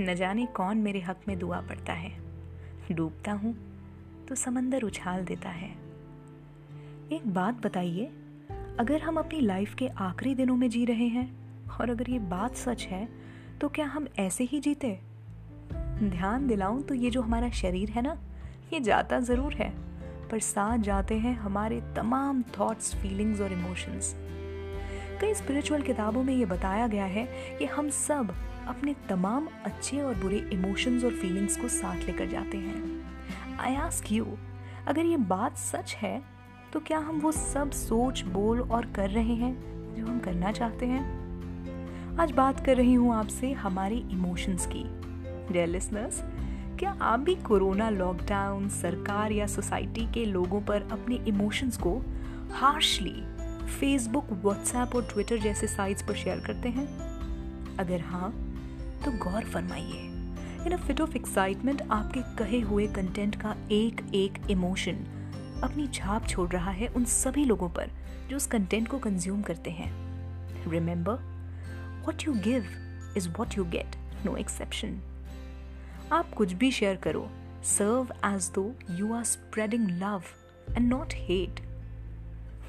न जाने कौन मेरे हक में दुआ पड़ता है। डूबता हूँ तो समंदर उछाल देता है। एक बात बताइए, अगर हम अपनी लाइफ के आखिरी दिनों में जी रहे हैं, और अगर ये बात सच है तो क्या हम ऐसे ही जीते? ध्यान दिलाऊं तो ये जो हमारा शरीर है ना, ये जाता ज़रूर है, पर साथ जाते हैं हमारे तमाम थॉट्स फीलिंग्स और इमोशंस कई स्पिरिचुअल किताबों में ये बताया गया है कि हम सब अपने तमाम अच्छे और बुरे इमोशंस और फीलिंग्स को साथ लेकर जाते हैं। आई आस्क यू अगर ये बात सच है तो क्या हम वो सब सोच, बोल और कर रहे हैं जो हम करना चाहते हैं? आज बात कर रही हूँ आपसे हमारे इमोशंस की। डियर लिसनर्स क्या आप भी कोरोना लॉकडाउन सरकार या सोसाइटी के लोगों पर अपने इमोशंस को हार्शली फेसबुक व्हाट्सएप और ट्विटर जैसे साइट्स पर शेयर करते हैं? अगर हाँ तो गौर फरमाइए। In a fit of excitement आपके कहे हुए कंटेंट का एक एक इमोशन अपनी छाप छोड़ रहा है उन सभी लोगों पर जो उस कंटेंट को कंज्यूम करते हैं। Remember what you give is what you get no exception आप कुछ भी शेयर करो serve as though you are spreading love and not hate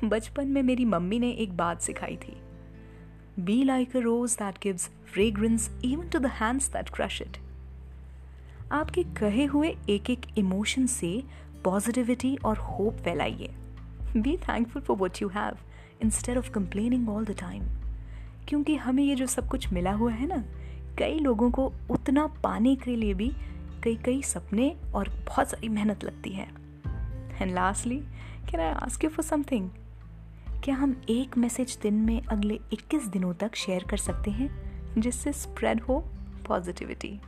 बचपन में मेरी मम्मी ने एक बात सिखाई थी। Be like a rose that gives fragrance even to the hands that crush it आपके कहे हुए एक एक इमोशन से पॉजिटिविटी और hope फैलाइए। Be thankful for what you have instead of complaining all the time क्योंकि हमें ये जो सब कुछ मिला हुआ है ना, कई लोगों को उतना पाने के लिए भी कई कई सपने और बहुत सारी मेहनत लगती है। And lastly can I ask you for something क्या हम एक मैसेज दिन में अगले 21 दिनों तक शेयर कर सकते हैं जिससे स्प्रेड हो पॉजिटिविटी?